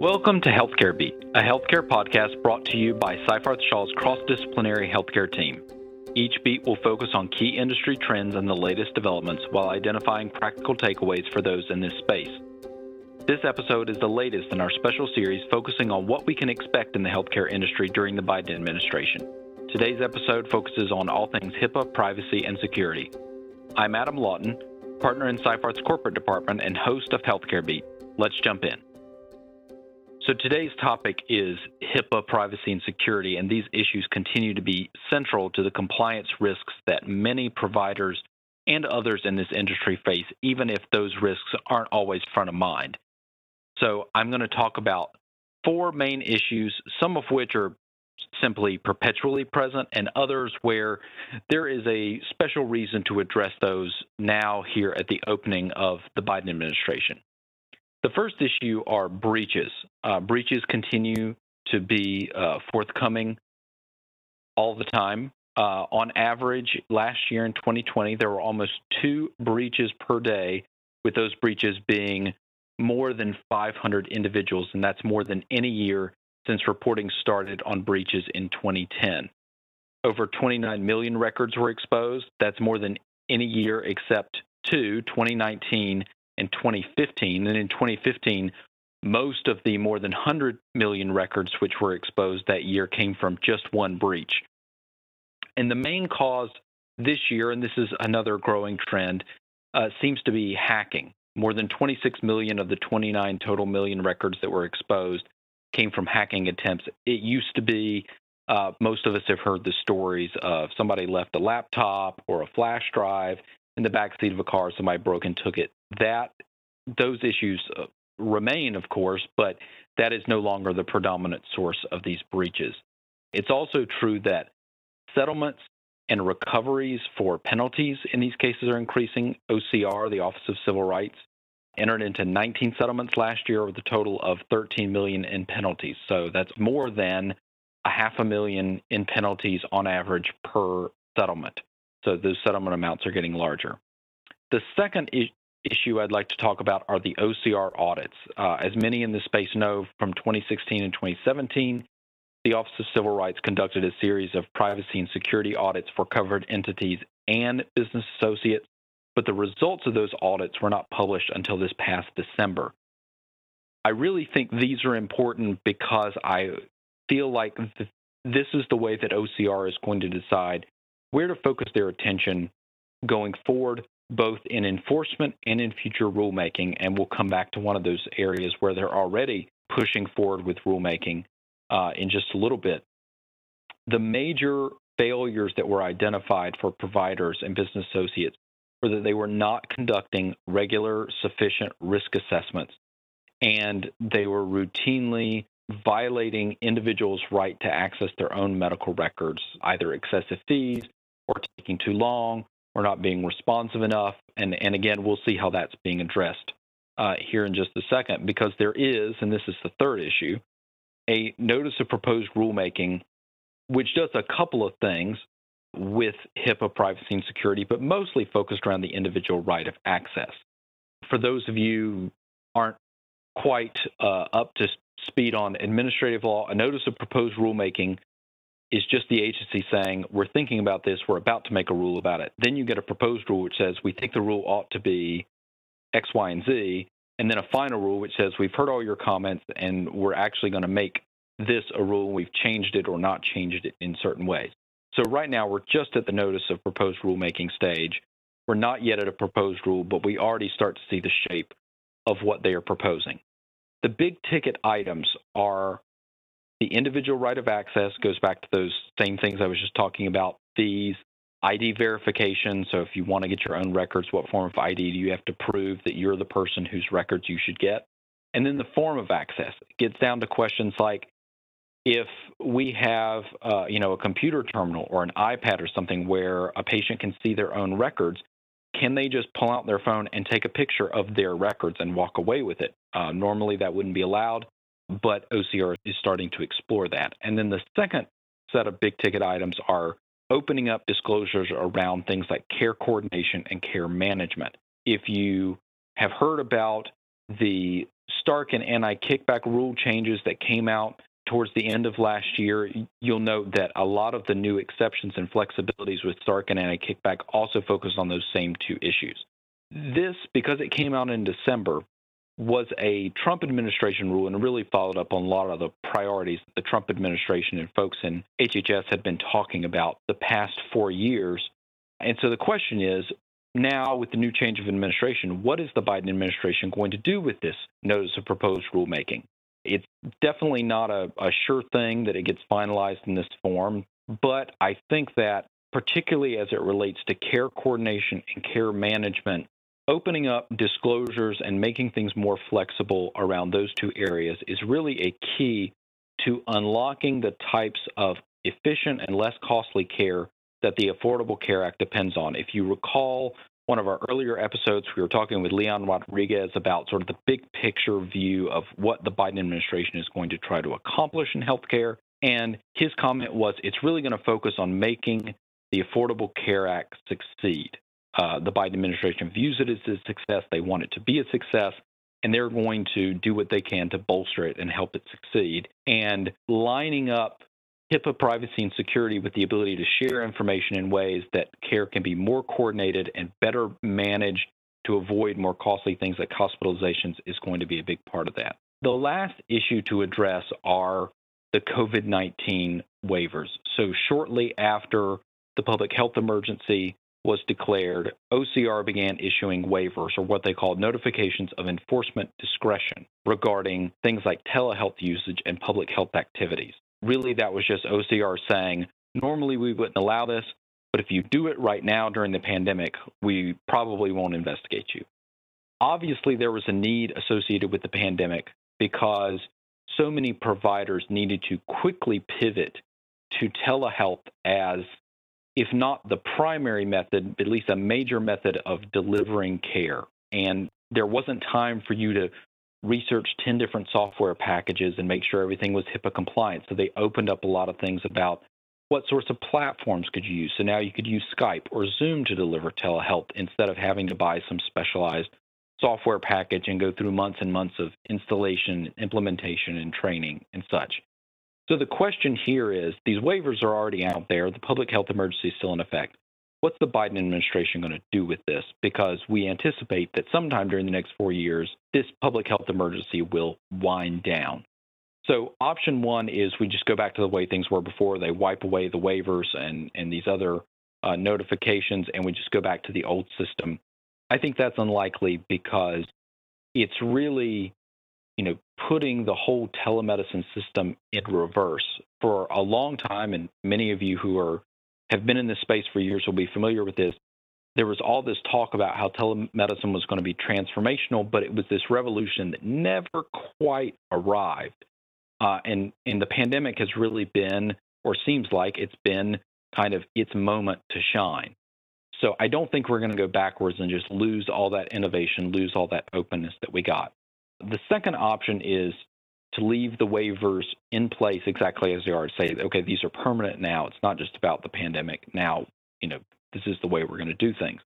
Welcome to Healthcare Beat, a healthcare podcast brought to you by Seyfarth Shaw's cross disciplinary healthcare team. Each beat will focus on key industry trends and the latest developments while identifying practical takeaways for those in this space. This episode is the latest in our special series focusing on what we can expect in the healthcare industry during the Biden administration. Today's episode focuses on all things HIPAA, privacy, and security. I'm Adam Lawton, partner in Seyfarth's corporate department and host of Healthcare Beat. Let's jump in. So today's topic is HIPAA privacy and security, and these issues continue to be central to the compliance risks that many providers and others in this industry face, even if those risks aren't always front of mind. So I'm going to talk about four main issues, some of which are simply perpetually present, and others where there is a special reason to address those now here at the opening of the Biden administration. The first issue are breaches. Uh, breaches continue to be uh, forthcoming all the time. Uh, on average, last year in 2020, there were almost two breaches per day, with those breaches being more than 500 individuals, and that's more than any year since reporting started on breaches in 2010. Over 29 million records were exposed. That's more than any year except two, 2019 in 2015. And in 2015, most of the more than 100 million records which were exposed that year came from just one breach. And the main cause this year, and this is another growing trend, uh, seems to be hacking. More than 26 million of the 29 total million records that were exposed came from hacking attempts. It used to be, uh, most of us have heard the stories of somebody left a laptop or a flash drive in the backseat of a car, somebody broke and took it that those issues uh, remain, of course, but that is no longer the predominant source of these breaches. It's also true that settlements and recoveries for penalties in these cases are increasing. OCR, the Office of Civil Rights, entered into 19 settlements last year with a total of 13 million in penalties. So that's more than a half a million in penalties on average per settlement. So those settlement amounts are getting larger. The second issue I'd like to talk about are the OCR audits. Uh, as many in this space know, from 2016 and 2017, the Office of Civil Rights conducted a series of privacy and security audits for covered entities and business associates, but the results of those audits were not published until this past December. I really think these are important because I feel like th- this is the way that OCR is going to decide where to focus their attention going forward both in enforcement and in future rulemaking. And we'll come back to one of those areas where they're already pushing forward with rulemaking uh, in just a little bit. The major failures that were identified for providers and business associates were that they were not conducting regular, sufficient risk assessments, and they were routinely violating individuals' right to access their own medical records, either excessive fees or taking too long we're not being responsive enough. And, and again, we'll see how that's being addressed uh, here in just a second, because there is, and this is the third issue, a notice of proposed rulemaking, which does a couple of things with HIPAA privacy and security, but mostly focused around the individual right of access. For those of you aren't quite uh, up to speed on administrative law, a notice of proposed rulemaking is just the agency saying, we're thinking about this, we're about to make a rule about it. Then you get a proposed rule which says, we think the rule ought to be X, Y, and Z. And then a final rule which says, we've heard all your comments and we're actually going to make this a rule. We've changed it or not changed it in certain ways. So right now, we're just at the notice of proposed rulemaking stage. We're not yet at a proposed rule, but we already start to see the shape of what they are proposing. The big ticket items are the individual right of access goes back to those same things I was just talking about fees, ID verification. So if you want to get your own records, what form of ID do you have to prove that you're the person whose records you should get? And then the form of access gets down to questions like if we have uh, you know a computer terminal or an iPad or something where a patient can see their own records, can they just pull out their phone and take a picture of their records and walk away with it? Uh, normally that wouldn't be allowed but OCR is starting to explore that. And then the second set of big ticket items are opening up disclosures around things like care coordination and care management. If you have heard about the Stark and anti kickback rule changes that came out towards the end of last year, you'll note that a lot of the new exceptions and flexibilities with Stark and anti kickback also focus on those same two issues. This, because it came out in December, was a Trump administration rule and really followed up on a lot of the priorities that the Trump administration and folks in HHS had been talking about the past four years. And so the question is now, with the new change of administration, what is the Biden administration going to do with this notice of proposed rulemaking? It's definitely not a, a sure thing that it gets finalized in this form, but I think that particularly as it relates to care coordination and care management, opening up disclosures and making things more flexible around those two areas is really a key to unlocking the types of efficient and less costly care that the Affordable Care Act depends on. If you recall one of our earlier episodes, we were talking with Leon Rodriguez about sort of the big picture view of what the Biden administration is going to try to accomplish in healthcare. And his comment was it's really going to focus on making the Affordable Care Act succeed. Uh, the Biden administration views it as a success. They want it to be a success, and they're going to do what they can to bolster it and help it succeed. And lining up HIPAA privacy and security with the ability to share information in ways that care can be more coordinated and better managed to avoid more costly things like hospitalizations is going to be a big part of that. The last issue to address are the COVID 19 waivers. So, shortly after the public health emergency was declared, OCR began issuing waivers, or what they called notifications of enforcement discretion, regarding things like telehealth usage and public health activities really that was just OCR saying, normally we wouldn't allow this, but if you do it right now during the pandemic, we probably won't investigate you. Obviously, there was a need associated with the pandemic because so many providers needed to quickly pivot to telehealth as, if not the primary method, at least a major method of delivering care. And there wasn't time for you to research 10 different software packages and make sure everything was HIPAA compliant. So they opened up a lot of things about what sorts of platforms could you use. So now you could use Skype or Zoom to deliver telehealth instead of having to buy some specialized software package and go through months and months of installation, implementation, and training and such. So the question here is these waivers are already out there. The public health emergency is still in effect what's the Biden administration going to do with this? Because we anticipate that sometime during the next four years, this public health emergency will wind down. So, option one is we just go back to the way things were before. They wipe away the waivers and, and these other uh, notifications, and we just go back to the old system. I think that's unlikely because it's really, you know, putting the whole telemedicine system in reverse. For a long time, and many of you who are have been in this space for years will be familiar with this. There was all this talk about how telemedicine was going to be transformational, but it was this revolution that never quite arrived. Uh, and, and the pandemic has really been, or seems like it's been, kind of its moment to shine. So I don't think we're going to go backwards and just lose all that innovation, lose all that openness that we got. The second option is to leave the waivers in place exactly as they are. Say, okay, these are permanent now. It's not just about the pandemic. Now, you know, this is the way we're going to do things.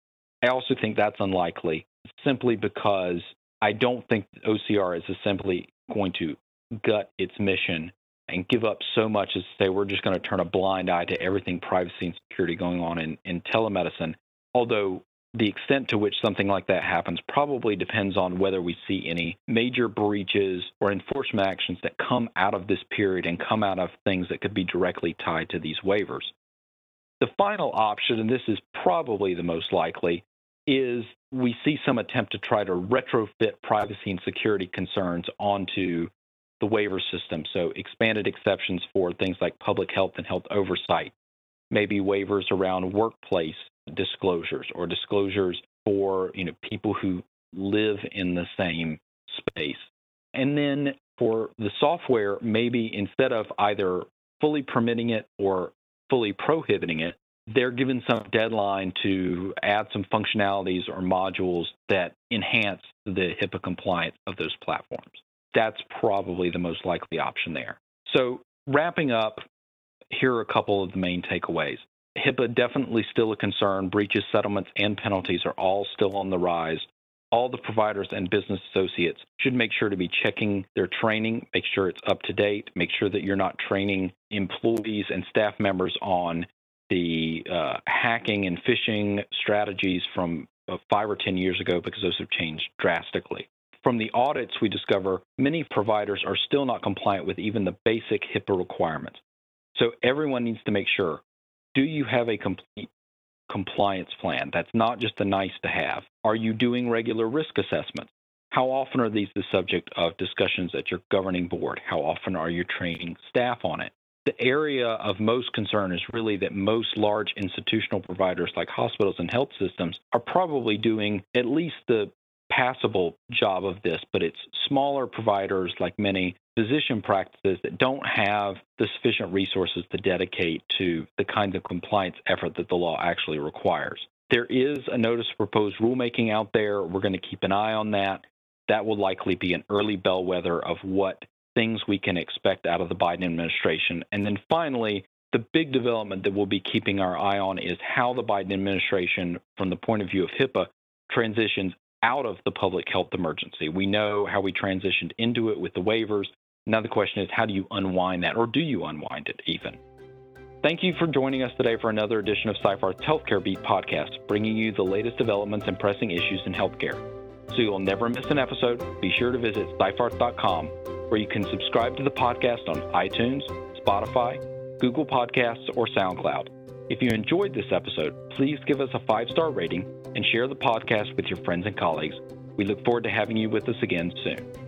I also think that's unlikely simply because I don't think OCR is simply going to gut its mission and give up so much as to say we're just going to turn a blind eye to everything privacy and security going on in, in telemedicine. Although the extent to which something like that happens probably depends on whether we see any major breaches or enforcement actions that come out of this period and come out of things that could be directly tied to these waivers. The final option, and this is probably the most likely, is we see some attempt to try to retrofit privacy and security concerns onto the waiver system. So, expanded exceptions for things like public health and health oversight, maybe waivers around workplace disclosures or disclosures for you know people who live in the same space. And then for the software, maybe instead of either fully permitting it or fully prohibiting it, they're given some deadline to add some functionalities or modules that enhance the HIPAA compliance of those platforms. That's probably the most likely option there. So, wrapping up, here are a couple of the main takeaways. HIPAA definitely still a concern. Breaches, settlements, and penalties are all still on the rise. all the providers and business associates should make sure to be checking their training, make sure it's up to date, make sure that you're not training employees and staff members on the uh, hacking and phishing strategies from uh, five or 10 years ago because those have changed drastically. From the audits, we discover many providers are still not compliant with even the basic HIPAA requirements. So everyone needs to make sure do you have a complete compliance plan? That's not just a nice to have. Are you doing regular risk assessments? How often are these the subject of discussions at your governing board? How often are you training staff on it? The area of most concern is really that most large institutional providers like hospitals and health systems are probably doing at least the passable job of this, but it's smaller providers like many physician practices that don't have the sufficient resources to dedicate to the kinds of compliance effort that the law actually requires. There is a notice of proposed rulemaking out there. We're going to keep an eye on that. That will likely be an early bellwether of what things we can expect out of the Biden administration. And then finally, the big development that we'll be keeping our eye on is how the Biden administration, from the point of view of HIPAA, transitions out of the public health emergency. We know how we transitioned into it with the waivers. Now the question is, how do you unwind that, or do you unwind it even? Thank you for joining us today for another edition of Seyfarth's Healthcare Beat podcast, bringing you the latest developments and pressing issues in healthcare. So you'll never miss an episode, be sure to visit seyfarth.com, where you can subscribe to the podcast on iTunes, Spotify, Google Podcasts, or SoundCloud. If you enjoyed this episode, please give us a five star rating and share the podcast with your friends and colleagues. We look forward to having you with us again soon.